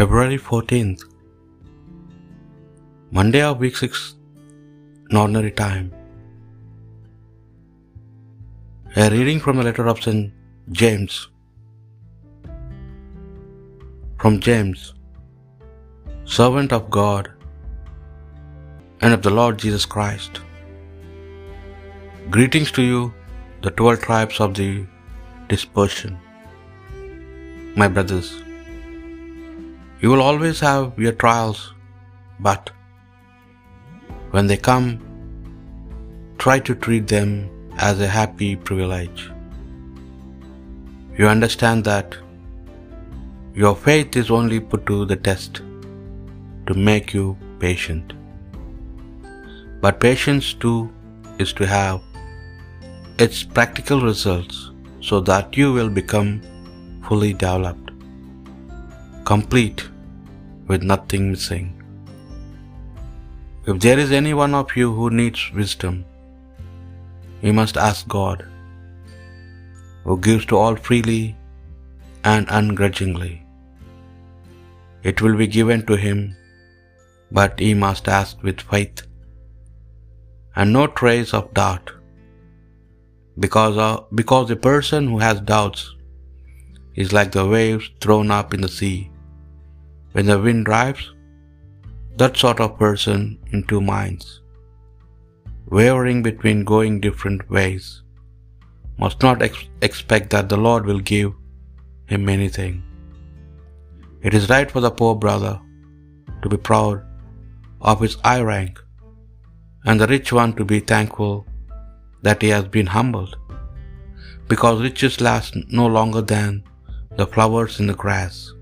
February 14th, Monday of week 6, in ordinary time. A reading from the letter of St. James. From James, servant of God and of the Lord Jesus Christ. Greetings to you, the twelve tribes of the dispersion. My brothers, you will always have your trials, but when they come, try to treat them as a happy privilege. You understand that your faith is only put to the test to make you patient. But patience too is to have its practical results so that you will become fully developed, complete, with nothing missing. If there is any one of you who needs wisdom, he must ask God, who gives to all freely and ungrudgingly. It will be given to him, but he must ask with faith and no trace of doubt, because, uh, because a person who has doubts is like the waves thrown up in the sea. When the wind drives that sort of person in two minds, wavering between going different ways, must not ex- expect that the Lord will give him anything. It is right for the poor brother to be proud of his high rank, and the rich one to be thankful that he has been humbled, because riches last no longer than the flowers in the grass.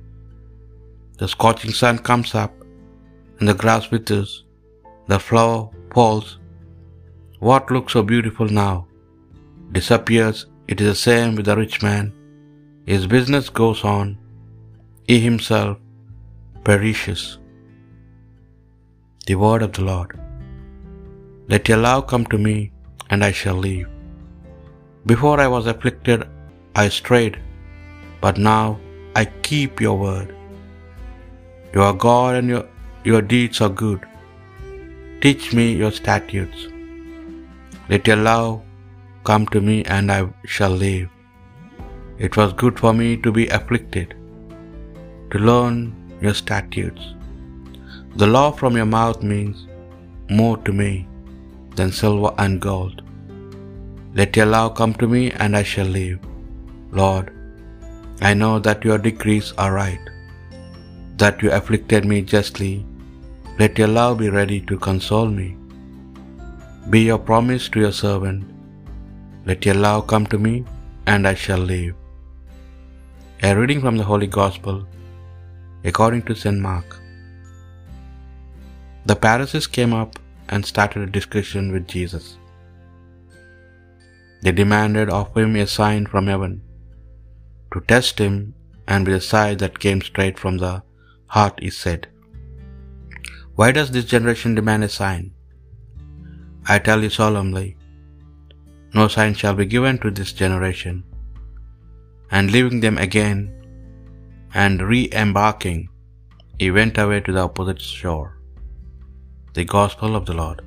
The scorching sun comes up, and the grass withers, the flower falls. What looks so beautiful now disappears. It is the same with the rich man. His business goes on, he himself perishes. The word of the Lord. Let your love come to me, and I shall live. Before I was afflicted, I strayed, but now I keep your word. You are God, and your, your deeds are good. Teach me your statutes. Let your love come to me, and I shall live. It was good for me to be afflicted, to learn your statutes. The law from your mouth means more to me than silver and gold. Let your love come to me, and I shall live. Lord, I know that your decrees are right, that you afflicted me justly. Let your love be ready to console me. Be your promise to your servant. Let your love come to me, and I shall live. A reading from the Holy Gospel according to St. Mark. The Pharisees came up and started a discussion with Jesus. They demanded of him a sign from heaven to test him, and with a sign that came straight from the heart, he said, Why does this generation demand a sign? I tell you solemnly, no sign shall be given to this generation. And leaving them again and re embarking, he went away to the opposite shore. The Gospel of the Lord.